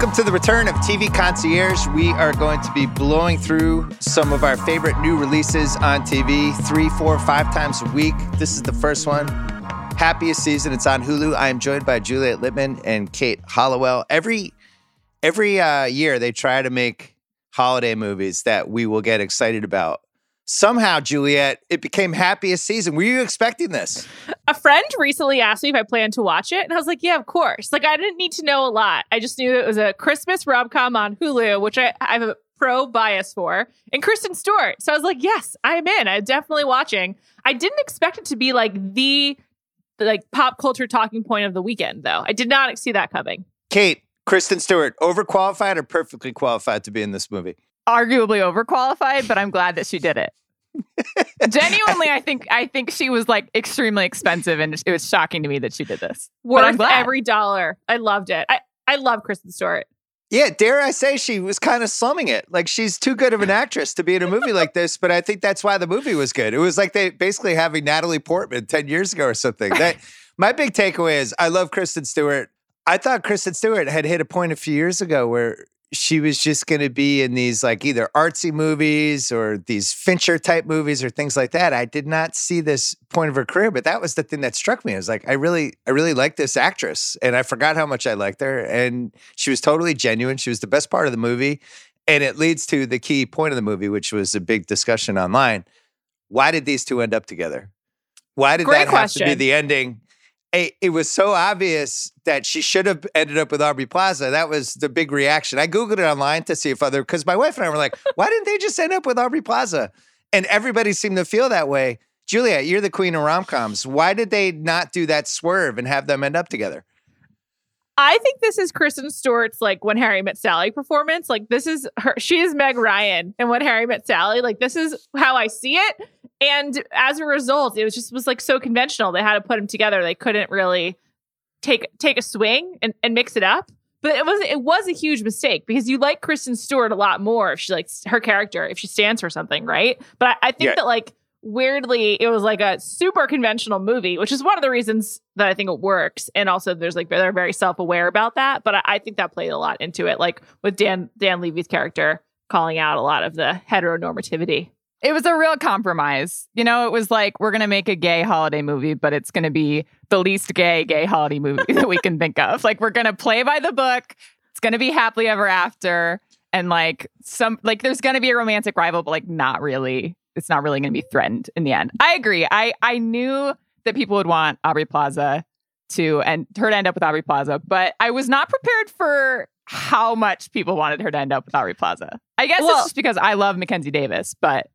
Welcome to the return of TV Concierge. We are going to be blowing through some of our favorite new releases on TV three, four, five times a week. This is the first one. Happiest season. It's on Hulu. I am joined by Juliet Litman and Kate Halliwell. Every every uh, year they try to make holiday movies that we will get excited about somehow, Juliet, it became happiest season. Were you expecting this? A friend recently asked me if I planned to watch it, and I was like, "Yeah, of course." Like, I didn't need to know a lot. I just knew it was a Christmas rom com on Hulu, which I, I have a pro bias for, and Kristen Stewart. So I was like, "Yes, I'm in. I'm definitely watching." I didn't expect it to be like the, the like pop culture talking point of the weekend, though. I did not see that coming. Kate, Kristen Stewart, overqualified or perfectly qualified to be in this movie? arguably overqualified, but I'm glad that she did it. Genuinely, I think I think she was like extremely expensive, and it was shocking to me that she did this. Worth every dollar. I loved it. I I love Kristen Stewart. Yeah, dare I say she was kind of slumming it. Like she's too good of an actress to be in a movie like this, but I think that's why the movie was good. It was like they basically having Natalie Portman 10 years ago or something. That my big takeaway is I love Kristen Stewart. I thought Kristen Stewart had hit a point a few years ago where she was just going to be in these like either artsy movies or these Fincher type movies or things like that. I did not see this point of her career, but that was the thing that struck me. I was like, I really, I really like this actress, and I forgot how much I liked her, and she was totally genuine. She was the best part of the movie, and it leads to the key point of the movie, which was a big discussion online. Why did these two end up together? Why did Great that question. have to be the ending? It, it was so obvious that she should have ended up with Aubrey Plaza. That was the big reaction. I Googled it online to see if other, because my wife and I were like, why didn't they just end up with Aubrey Plaza? And everybody seemed to feel that way. Julia, you're the queen of rom coms. Why did they not do that swerve and have them end up together? I think this is Kristen Stewart's like when Harry met Sally performance. Like this is her she is Meg Ryan and when Harry met Sally. Like this is how I see it. And as a result, it was just was like so conventional. They had to put them together. They couldn't really take take a swing and, and mix it up. But it was it was a huge mistake because you like Kristen Stewart a lot more if she likes her character, if she stands for something, right? But I, I think Yeah. that like weirdly it was like a super conventional movie which is one of the reasons that i think it works and also there's like they're very self-aware about that but I, think that played a lot into it like with dan dan levy's character calling out a lot of the heteronormativity It was a real compromise. You know, it was like we're gonna make a gay holiday movie, but it's gonna be the least gay gay holiday movie that we can think of. Like we're gonna play by the book. It's gonna be happily ever after, and like some like there's gonna be a romantic rival, but like not really. It's not really gonna be threatened in the end. I agree. I I knew that people would want Aubrey Plaza to and her to end up with Aubrey Plaza, but I was not prepared for how much people wanted her to end up with Aubrey Plaza. I guess Well- it's just because I love Mackenzie Davis, but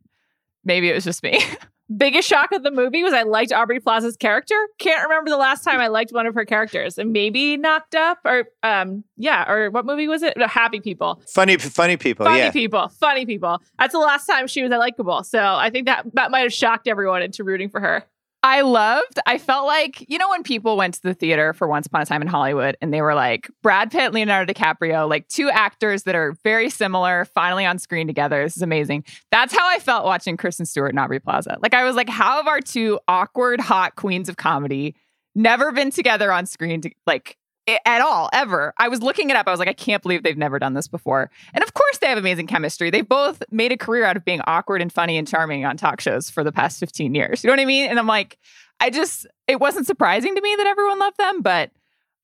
maybe it was just me. biggest shock of the movie was i liked aubrey plaza's character can't remember the last time i liked one of her characters and maybe knocked up or um yeah or what movie was it no, happy people Funny, funny people. funny yeah. people funny people that's the last time she was likable so i think that that might have shocked everyone into rooting for her I loved, I felt like, you know, when people went to the theater for Once Upon a Time in Hollywood and they were like, Brad Pitt, Leonardo DiCaprio, like two actors that are very similar, finally on screen together. This is amazing. That's how I felt watching Kristen Stewart and Aubrey Plaza. Like, I was like, how have our two awkward, hot queens of comedy never been together on screen, to, like, at all, ever? I was looking it up. I was like, I can't believe they've never done this before. And of course, they have amazing chemistry. They've both made a career out of being awkward and funny and charming on talk shows for the past 15 years. You know what I mean? And I'm like, I just, it wasn't surprising to me that everyone loved them, but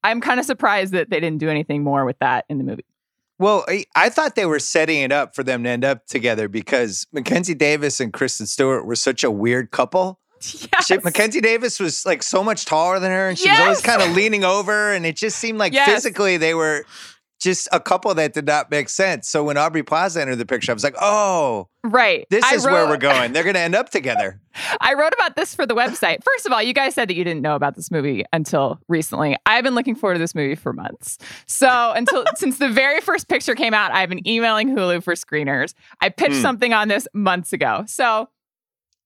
I'm kind of surprised that they didn't do anything more with that in the movie. Well, I, I thought they were setting it up for them to end up together because Mackenzie Davis and Kristen Stewart were such a weird couple. Yes. She, Mackenzie Davis was like so much taller than her, and she was always kind of leaning over, and it just seemed like Yes. physically they were just a couple that did not make sense. So when Aubrey Plaza entered the picture, I was like, oh, right. this I is where we're going. They're going to end up together. I wrote about this for the website. First of all, you guys said that you didn't know about this movie until recently. I've been looking forward to this movie for months. So until since the very first picture came out, I've been emailing Hulu for screeners. I pitched Hmm. something on this months ago. So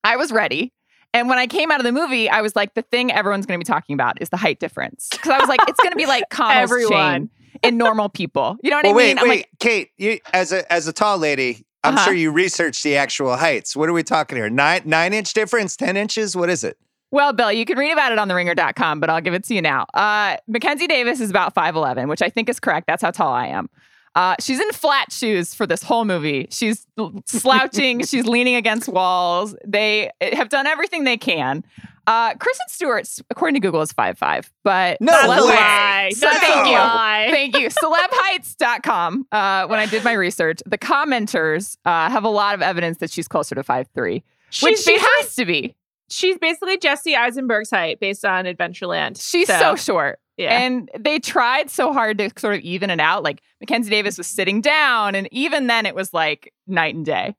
I was ready. And when I came out of the movie, I was like, the thing everyone's going to be talking about is the height difference. Because I was like, it's going to be like Connell's Everyone. chain in normal people. You know what well, I wait, mean? I'm wait, like, Kate, you as a as a tall lady, I'm Uh-huh. sure you researched the actual heights. What are we talking here? Nine nine inch difference, ten inches? What is it? Well, Bill, you can read about it on theringer.com, but I'll give it to you now. Uh, Mackenzie Davis is about 5'11, which I think is correct. That's how tall I am. Uh, she's in flat shoes for this whole movie. She's slouching. she's leaning against walls. They have done everything they can. Uh, Kristen Stewart, according to Google, is 5'5, but No a way. lie. So That's thank you. Thank you. Celebheights.com. Uh, when I did my research, the commenters uh, have a lot of evidence that she's closer to 5'3, which she has to be. she's basically Jesse Eisenberg's height based on Adventureland. She's so, short. Yeah. And they tried so hard to sort of even it out. Like Mackenzie Davis was sitting down, and even then it was like night and day.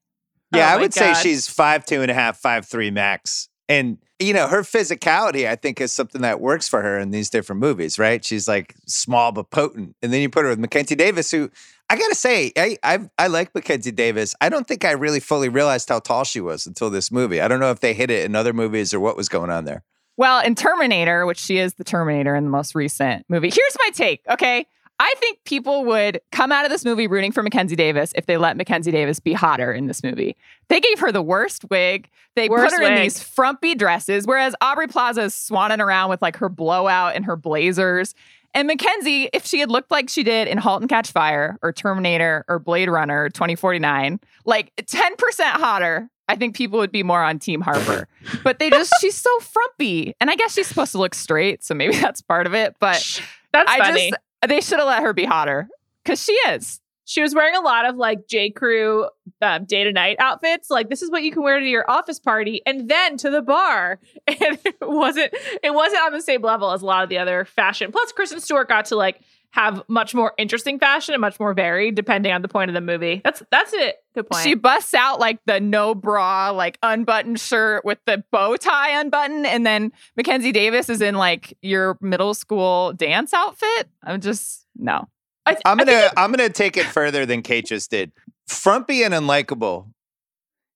Yeah, Oh I would God. say she's five two and a half, five three max. And you know, her physicality, I think, is something that works for her in these different movies, right? She's like small but potent. And then you put her with Mackenzie Davis, who I gotta say, I I, I like Mackenzie Davis. I don't think I really fully realized how tall she was until this movie. I don't know if they hit it in other movies or what was going on there. Well, in Terminator, which she is the Terminator in the most recent movie, here's my take, okay? I think people would come out of this movie rooting for Mackenzie Davis if they let Mackenzie Davis be hotter in this movie. They gave her the worst wig. They Worst put her in these frumpy dresses, whereas Aubrey Plaza is swanning around with like her blowout and her blazers. And Mackenzie, if she had looked like she did in *Halt and Catch Fire* or *Terminator* or *Blade Runner* 2049, like 10% hotter, I think people would be more on Team Harper. But they just, she's so frumpy. And I guess she's supposed to look straight. So maybe that's part of it. But That's I funny. just, they should have let her be hotter because she is. she was wearing a lot of like J. Crew um, day to night outfits. Like this is what you can wear to your office party and then to the bar. And it wasn't it wasn't on the same level as a lot of the other fashion. Plus, Kristen Stewart got to like have much more interesting fashion and much more varied depending on the point of the movie. That's that's it. Good point. She busts out like the no bra, like unbuttoned shirt with the bow tie unbuttoned. And then Mackenzie Davis is in like your middle school dance outfit. I'm just, no. I th- I'm I think gonna I'm gonna take it further than Kate just did. Frumpy and unlikable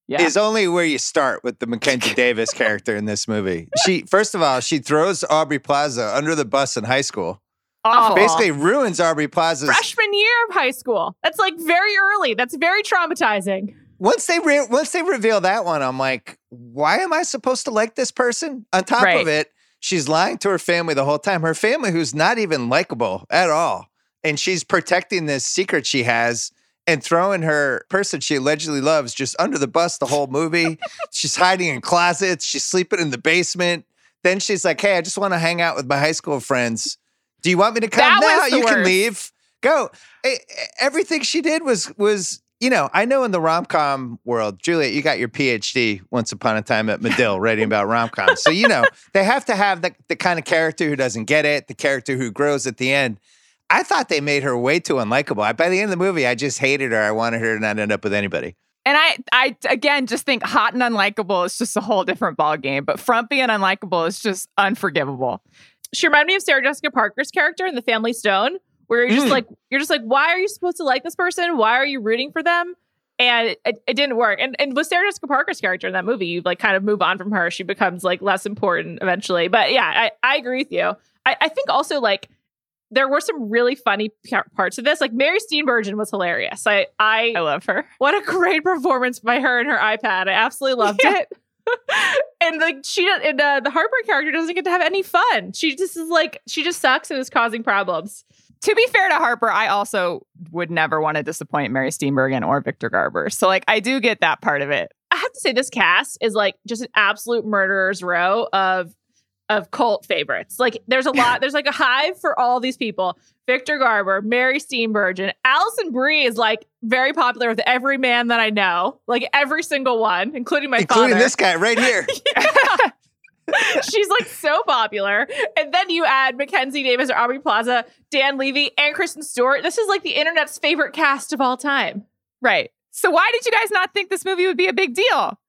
Yeah. is only where you start with the Mackenzie Davis character in this movie. She first of all, she throws Aubrey Plaza under the bus in high school. Awful. Basically ruins Aubrey Plaza's freshman year of high school. That's like very early. That's very traumatizing. once they re- once they reveal that one, I'm like, why am I supposed to like this person? On top Right. of it, she's lying to her family the whole time. Her family, who's not even likable at all, and she's protecting this secret she has and throwing her person she allegedly loves just under the bus the whole movie. she's hiding in closets. She's sleeping in the basement. Then she's like, "Hey, I just want to hang out with my high school friends. Do you want me to come? That now you can leave. Go." Everything she did was was you know, I know in the rom com world, Juliet, you got your PhD once upon a time at Medill writing about rom coms. So, you know, they have to have the, the kind of character who doesn't get it, the character who grows at the end. I thought they made her way too unlikable. I, by the end of the movie, I just hated her. I wanted her to not end up with anybody. And I, I again just think hot and unlikable is just a whole different ballgame. But frumpy and unlikable is just unforgivable. She reminded me of Sarah Jessica Parker's character in The Family Stone, where you're just Mm. like, you're just like, why are you supposed to like this person? Why are you rooting for them? And it, it, it didn't work. And and with Sarah Jessica Parker's character in that movie, you like kind of move on from her. She becomes like less important eventually. But yeah, I, I agree with you. I, I think also like there were some really funny parts of this. Like Mary Steenburgen was hilarious. I I I love her. what a great performance by her and her iPad. I absolutely loved Yeah. it. and like she and uh, the Harper character doesn't get to have any fun. She just is like she just sucks and is causing problems. To be fair to Harper, I also would never want to disappoint Mary Steenburgen or Victor Garber. So like I do get that part of it. I have to say this cast is like just an absolute murderer's row of of cult favorites. Like there's a lot, there's like a hive for all these people. Victor Garber, Mary Steenburgen, Alison Brie is like very popular with every man that I know, like every single one, including my including father. this guy right here. She's like so popular. And then you add Mackenzie Davis or Aubrey Plaza, Dan Levy, and Kristen Stewart. This is like the internet's favorite cast of all time. Right. So why did you guys not think this movie would be a big deal?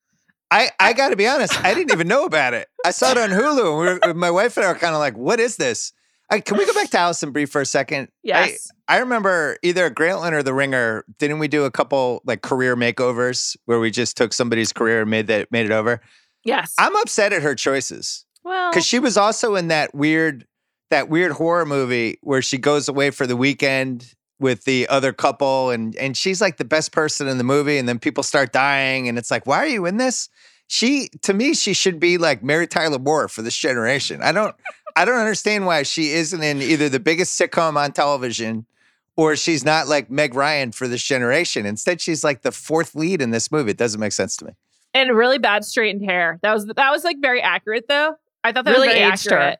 I, I got to be honest, I didn't even know about it. I saw it on Hulu. And we were, my wife and I were kind of like, what is this? I, can we go back to Alison Brie for a second? Yes. I, I remember either Grantland or The Ringer. Didn't we do a couple like career makeovers where we just took somebody's career and made that made it over? Yes. I'm upset at her choices well, because she was also in that weird that weird horror movie where she goes away for the weekend with the other couple and and she's like the best person in the movie and then people start dying and it's like why are you in this she to me she should be like mary tyler moore for this generation i don't i don't understand why she isn't in either the biggest sitcom on television or she's not like meg ryan for this generation instead she's like the fourth lead in this movie it doesn't make sense to me and really bad straightened hair. That was that was like very accurate though. I thought that Really was very aged her.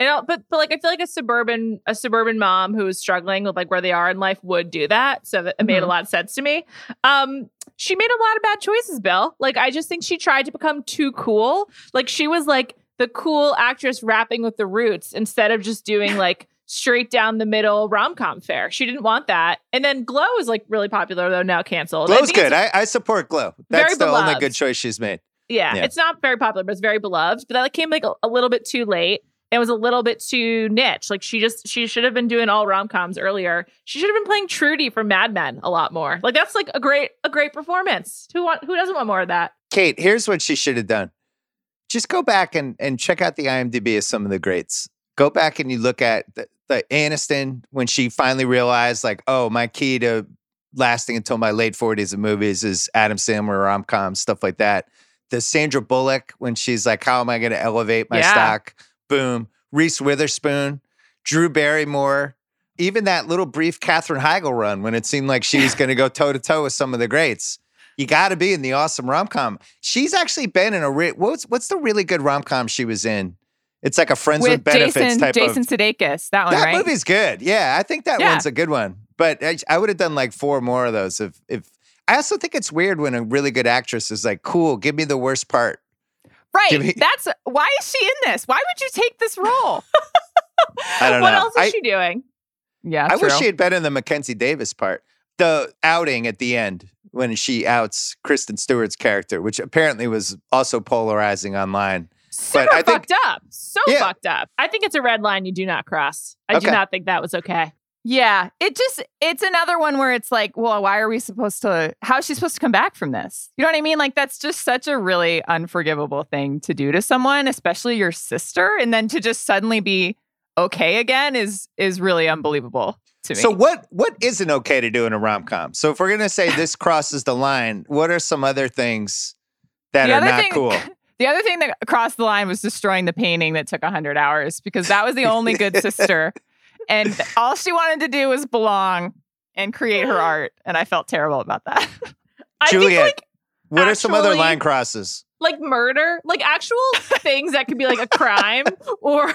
You know, but but like I feel like a suburban a suburban mom who is struggling with like where they are in life would do that. So that it made a Mhm. lot of sense to me. Um, she made a lot of bad choices, Bill. Like I just think she tried to become too cool. Like she was like the cool actress rapping with the roots instead of just doing like straight down the middle rom com fare. She didn't want that. And then Glow is like really popular though now canceled. I glow's think good I, I support glow that's the only good choice she's made Yeah, Yeah. it's not very popular, but it's very beloved. But that like, came like a, a little bit too late. It was a little bit too niche. Like she just she should have been doing all rom coms earlier. She should have been playing Trudy from Mad Men a lot more. Like that's like a great a great performance. Who want who doesn't want more of that? Kate, here's what she should have done. Just go back and, and check out the IMDb of some of the greats. Go back and you look at the, the Aniston when she finally realized, like, oh, my key to lasting until my late 40s in movies is Adam Sandler rom coms, stuff like that. The Sandra Bullock when she's like, how am I going to elevate my Yeah. stock? Boom. Reese Witherspoon, Drew Barrymore, even that little brief Katherine Heigl run when it seemed like she was going to go toe to toe with some of the greats. You got to be in the awesome rom com. She's actually been in a re- what's what's the really good rom com she was in? It's like a friends with, With benefits Jason type Jason of. Jason Sudeikis, that one, That right? movie's good. Yeah, I think that Yeah. one's a good one. But I, I would have done like four more of those if if. I also think it's weird when a really good actress is like, "Cool, give me the worst part." Right. Me- That's why is she in this? Why would you take this role? I don't what know. else is I- she doing? yeah, I wish she had been in the Mackenzie Davis part. The outing at the end when she outs Kristen Stewart's character, which apparently was also polarizing online. Super I think- fucked up. So Yeah. fucked up. I think it's a red line you do not cross. I Okay. do not think that was okay. Yeah, it just it's another one where it's like, well, why are we supposed to how is she supposed to come back from this? You know what I mean? Like that's just such a really unforgivable thing to do to someone, especially your sister, and then to just suddenly be okay again is is really unbelievable to me. So what what isn't okay to do in a rom com? So if we're gonna say this crosses the line, what are some other things that The are not thing- cool? The other thing that crossed the line was destroying the painting that took 100 hours because that was the only good sister. And all she wanted to do was belong and create her mm-hmm. art. And I felt terrible about that. I Juliet, think like what are some other line crosses? like murder, like actual things that could be like a crime or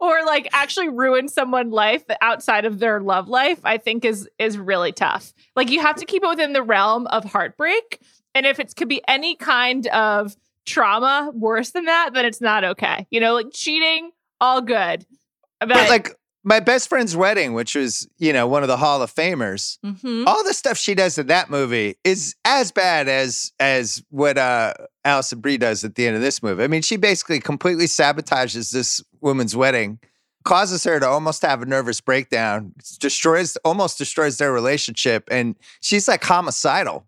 or like actually ruin someone's life outside of their love life, I think is is really tough. Like you have to keep it within the realm of heartbreak. And if it could be any kind of trauma worse than that, then it's not okay. You know, like cheating, all good. But, But like my best friend's wedding, which was, you know, one of the Hall of Famers, Mhm. all the stuff she does in that movie is as bad as as what uh Alison Brie does at the end of this movie. I mean, she basically completely sabotages this woman's wedding, causes her to almost have a nervous breakdown, destroys almost destroys their relationship, and she's like homicidal.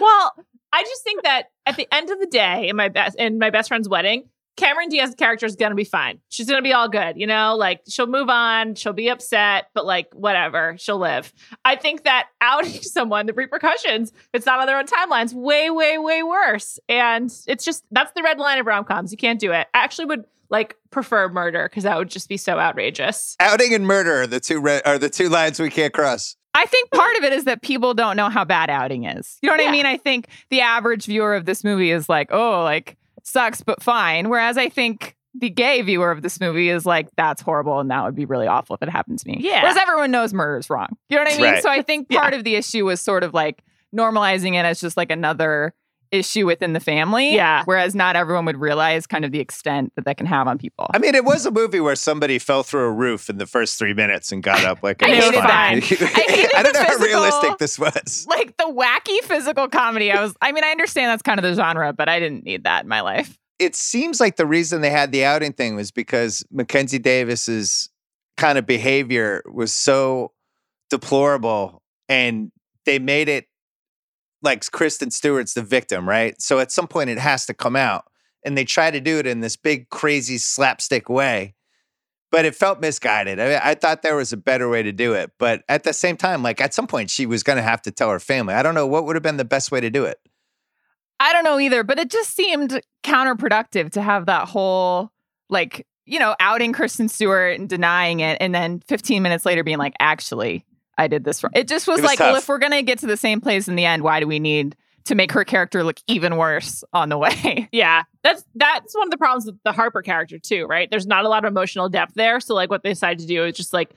Well, I just think that at the end of the day, in my best in my best friend's wedding, Cameron Diaz's character is gonna be fine. She's gonna be all good, you know. Like she'll move on, she'll be upset, but like whatever, she'll live. I think that outing someone, the repercussions, if it's not on their own timelines, way, way, way worse. And it's just that's the red line of rom coms. You can't do it. I actually would like prefer murder because that would just be so outrageous. Outing and murder are the two re- are the two lines we can't cross. I think part of it is that people don't know how bad outing is. You know what Yeah. I mean? I think the average viewer of this movie is like, oh, like sucks, but fine. Whereas I think the gay viewer of this movie is like, that's horrible and that would be really awful if it happened to me. Yeah. Whereas everyone knows murder is wrong. You know what I mean? Right. So I think part of the issue was sort of like normalizing it as just like another issue within the family. Yeah. Whereas not everyone would realize kind of the extent that that can have on people. I mean, it was a movie where somebody fell through a roof in the first three minutes and got up like I it was fine. that. I I don't the know how realistic this was. like the wacky physical comedy. I was, I mean, I understand that's kind of the genre, but I didn't need that in my life. It seems like the reason they had the outing thing was because Mackenzie Davis's kind of behavior was so deplorable and they made it like Kristen Stewart's the victim, right? So at some point it has to come out. And they try to do it in this big, crazy slapstick way. But it felt misguided. I, mean, I thought there was a better way to do it. But at the same time, like at some point, she was going to have to tell her family. I don't know what would have been the best way to do it. I don't know either, but it just seemed counterproductive to have that whole like, you know, outing Kristen Stewart and denying it, and then 15 minutes later being like, actually, I did this wrong. It just was, It was like, well, if we're gonna get to the same place in the end, why do we need to make her character look even worse on the way? Yeah, that's that's one of the problems with the Harper character too, right? There's not a lot of emotional depth there, so like what they decided to do is just like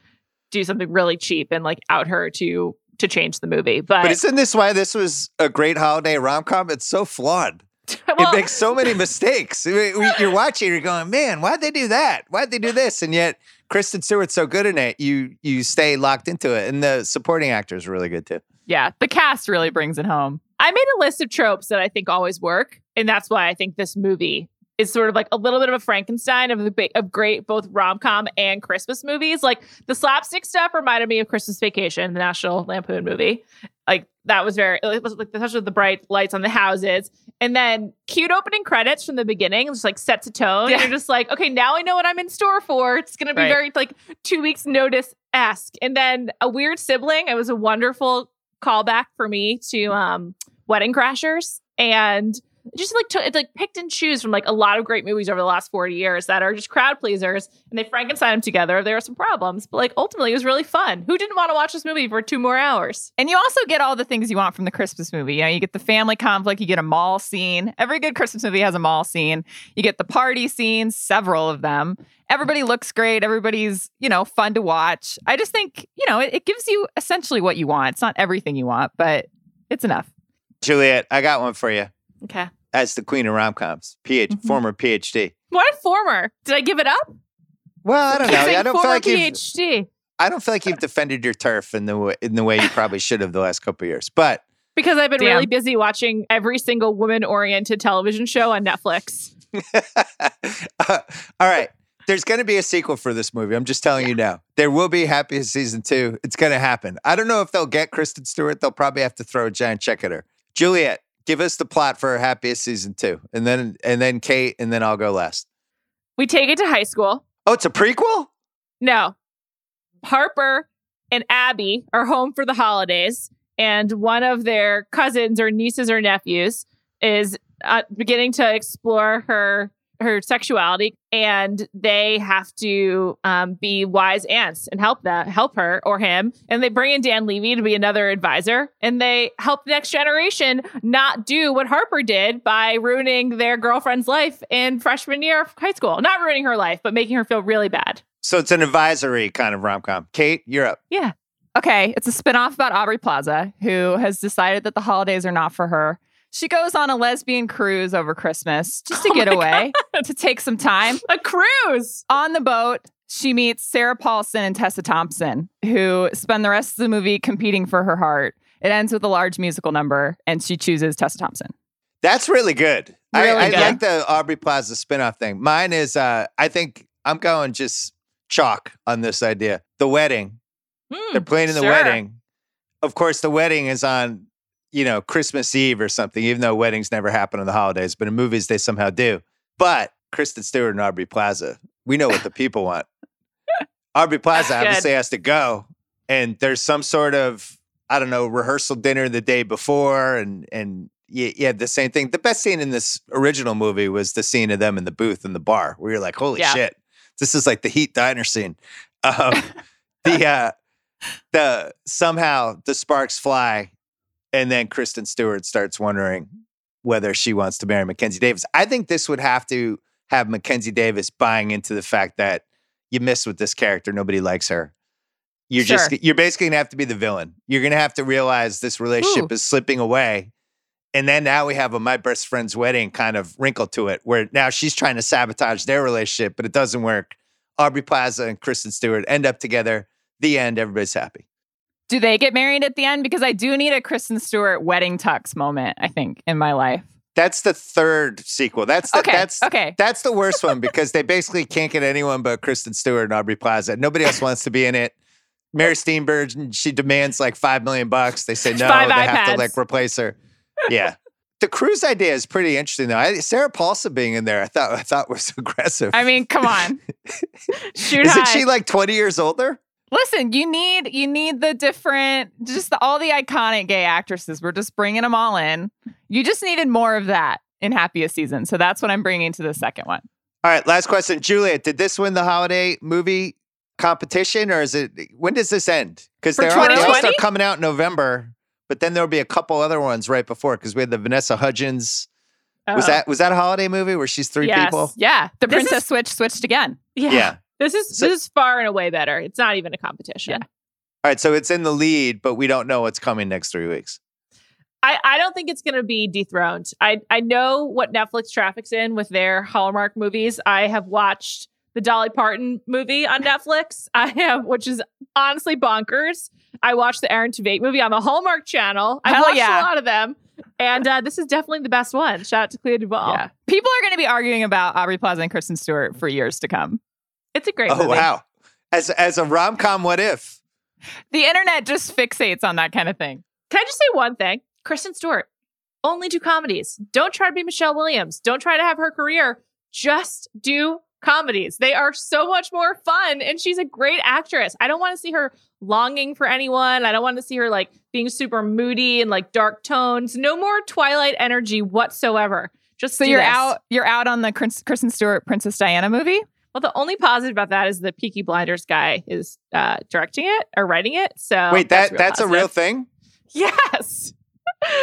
do something really cheap and like out her to to change the movie. But, But isn't this why this was a great holiday rom com? It's so flawed. well, it makes so many mistakes. I mean, we- You're watching, you're going, man, why'd they do that? Why'd they do this? And yet, Kristen Stewart's so good in it, you you stay locked into it, and the supporting actors are really good too. yeah, the cast really brings it home. I made a list of tropes that I think always work, and that's why I think this movie is sort of like a little bit of a Frankenstein of the of great both rom com and Christmas movies. Like the slapstick stuff reminded me of Christmas Vacation, the National Lampoon movie. That was very it was like especially the bright lights on the houses, and then cute opening credits from the beginning, just like sets a tone. Yeah. You're just like, okay, now I know what I'm in store for. It's gonna be Right. very like two weeks notice esque, and then a weird sibling. It was a wonderful callback for me to um Wedding Crashers and just like to, it's like picked and choose from like a lot of great movies over the last 40 years that are just crowd pleasers and they Frankenstein them together. There are some problems, but like ultimately it was really fun. Who didn't want to watch this movie for two more hours? And you also get all the things you want from the Christmas movie. You know, you get the family conflict, you get a mall scene. Every good Christmas movie has a mall scene. You get the party scenes, several of them. Everybody looks great. Everybody's, you know, fun to watch. I just think, you know, it, it gives you essentially what you want. It's not everything you want, but it's enough. Juliet, I got one for you. Okay. As the queen of rom coms, PH, Mhm. former PhD. What a former. Did I give it up? Well, I don't know. I don't feel like you've, PhD. I don't feel like you've defended your turf in the way, in the way you probably should have the last couple of years. But Because I've been Damn. really busy watching every single woman oriented television show on Netflix. Uh, all right. There's going to be a sequel for this movie. I'm just telling you now. There will be Happiest season two. It's going to happen. I don't know if they'll get Kristen Stewart. They'll probably have to throw a giant check at her. Juliet, give us the plot for Happiest season two, and then and then Kate, and then I'll go last. We take it to high school. Oh, it's a prequel. No. Harper and Abby are home for the holidays, and one of their cousins or nieces or nephews is uh, beginning to explore her her sexuality, and they have to um, be wise aunts and help that help her or him. And they bring in Dan Levy to be another advisor, and they help the next generation not do what Harper did by ruining their girlfriend's life in freshman year of high school. Not ruining her life, but making her feel really bad. So it's an advisory kind of rom com. Kate, you're up. Yeah. Okay, it's a spinoff about Aubrey Plaza, who has decided that the holidays are not for her. She goes on a lesbian cruise over Christmas just to Oh get my away, to take some time. A cruise. On the boat, she meets Sarah Paulson and Tessa Thompson, who spend the rest of the movie competing for her heart. It ends with a large musical number, and she chooses Tessa Thompson. That's really good. I, Really I good. like the Aubrey Plaza spinoff thing. Mine is, uh, I think I'm going just chalk on this idea. The wedding. They're playing in the sure. wedding. Of course, the wedding is on, you know, Christmas Eve or something, even though weddings never happen on the holidays, but in movies they somehow do. But Kristen Stewart and Aubrey Plaza, we know what the people want. Aubrey Plaza obviously has to go. And there's some sort of, I don't know, rehearsal dinner the day before and and you, you have the same thing. The best scene in this original movie was the scene of them in the booth in the bar where you're like, holy Yeah. shit. This is like the heat diner scene. Um, the uh the somehow the sparks fly and then Kristen Stewart starts wondering whether she wants to marry Mackenzie Davis. I think this would have to have Mackenzie Davis buying into the fact that you miss with this character, nobody likes her. You're Sure. just you're basically gonna have to be the villain. You're gonna have to realize this relationship Ooh. is slipping away And then now we have a my best friend's wedding kind of wrinkle to it, where now she's trying to sabotage their relationship, but it doesn't work. Aubrey Plaza and Kristen Stewart end up together. The end. Everybody's happy. Do they get married at the end? Because I do need a Kristen Stewart wedding tux moment, I think, in my life. That's the third sequel. That's the, Okay, that's okay. That's the worst one because they basically can't get anyone but Kristen Stewart and Aubrey Plaza. Nobody else wants to be in it. Mary Steenburgen, she demands like five million bucks. They say no, Five they have to like replace her. Yeah. The cruise idea is pretty interesting though. I, Sarah Paulson being in there, I thought I thought was aggressive. I mean, come on. Shoot Isn't high. she like 20 years older? Listen, you need you need the different, just the, all the iconic gay actresses. We're just bringing them all in. You just needed more of that in Happiest Season, so that's what I'm bringing to the second one. All right, last question. Juliet, did this win the holiday movie competition or is it when does this end? Because For they all 2020? start coming out in November, but then there'll be a couple other ones right before because we had the Vanessa Hudgens. Was Oh. that was that a holiday movie where she's three Yes. people? Yeah, the This Princess is- Switch switched again. Yeah. Yeah. This is So- this is far and away better. It's not even a competition. Yeah. All right, so it's in the lead, but we don't know what's coming next three weeks. I, I don't think it's going to be dethroned. I, I know what Netflix traffics in with their Hallmark movies. I have watched the Dolly Parton movie on Netflix. I have, which is honestly bonkers. I watched the Aaron Tveit movie on the Hallmark channel. I've watched yeah. a lot of them. And uh, this is definitely the best one. Shout out to Clea Duvall. Yeah, people are going to be arguing about Aubrey Plaza and Kristen Stewart for years to come. It's a great Oh movie. wow! As as a rom com, what if? The internet just fixates on that kind of thing. Can I just say one thing? Kristen Stewart, only do comedies. Don't try to be Michelle Williams. Don't try to have her career. Just do comedies. They are so much more fun, and she's a great actress. I don't want to see her longing for anyone. I don't want to see her like being super moody and like dark tones. No more Twilight energy whatsoever. Just So do you're this. out. You're out on the Chris- Kristen Stewart Princess Diana movie. Well, the only positive about that is the Peaky Blinders guy is uh, directing it or writing it. So Wait, that real that's a real thing. Yes.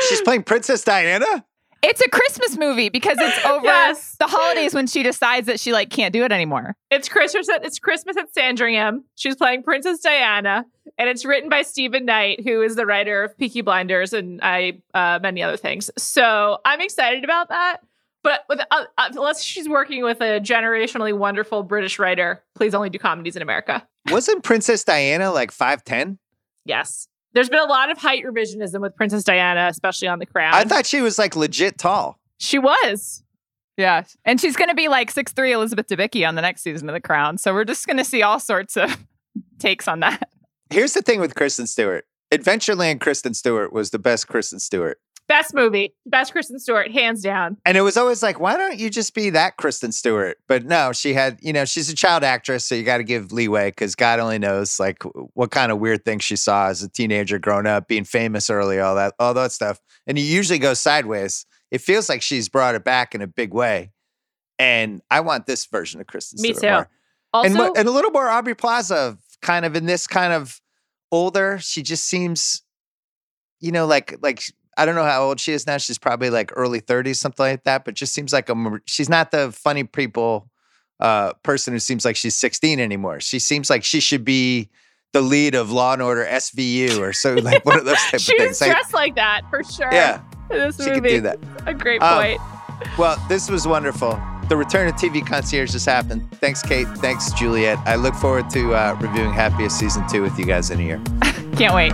She's playing Princess Diana. It's a Christmas movie because it's over Yes. the holidays when she decides that she like can't do it anymore. It's Christmas. At, it's Christmas at Sandringham. She's playing Princess Diana, and it's written by Steven Knight, who is the writer of Peaky Blinders and I uh, many other things. So I'm excited about that. But with, uh, uh, unless she's working with a generationally wonderful British writer, please only do comedies in America. Wasn't Princess Diana like five ten? Yes. There's been a lot of height revisionism with Princess Diana, especially on The Crown. I thought she was like legit tall. she was. Yeah, and she's going to be like six three Elizabeth Debicki on the next season of The Crown. So we're just going to see all sorts of takes on that. Here's the thing with Kristen Stewart. Adventureland Kristen Stewart was the best Kristen Stewart. Best movie, best Kristen Stewart, hands down. And it was always like, why don't you just be that Kristen Stewart? But no, she had, you know, she's a child actress, so you got to give leeway because God only knows like what kind of weird things she saw as a teenager growing up, being famous early, all that, all that stuff. And it usually goes sideways. It feels like she's brought it back in a big way. And I want this version of Kristen Me Stewart too. more. Also, and, and a little more Aubrey Plaza, kind of in this kind of older. She just seems, you know, like like I don't know how old she is now. She's probably like early thirties, something like that. But just seems like a she's not the funny people uh, person who seems like she's sixteen anymore. She seems like she should be the lead of Law and Order SVU or so like one of those type of she was things. Like, dressed like that for sure. yeah, this she movie. could do that. A great Um, point. Well, this was wonderful. The return of TV concierge just happened. Thanks, Kate. Thanks, Juliet. I look forward to uh, reviewing Happiest season two with you guys in a year. Can't wait.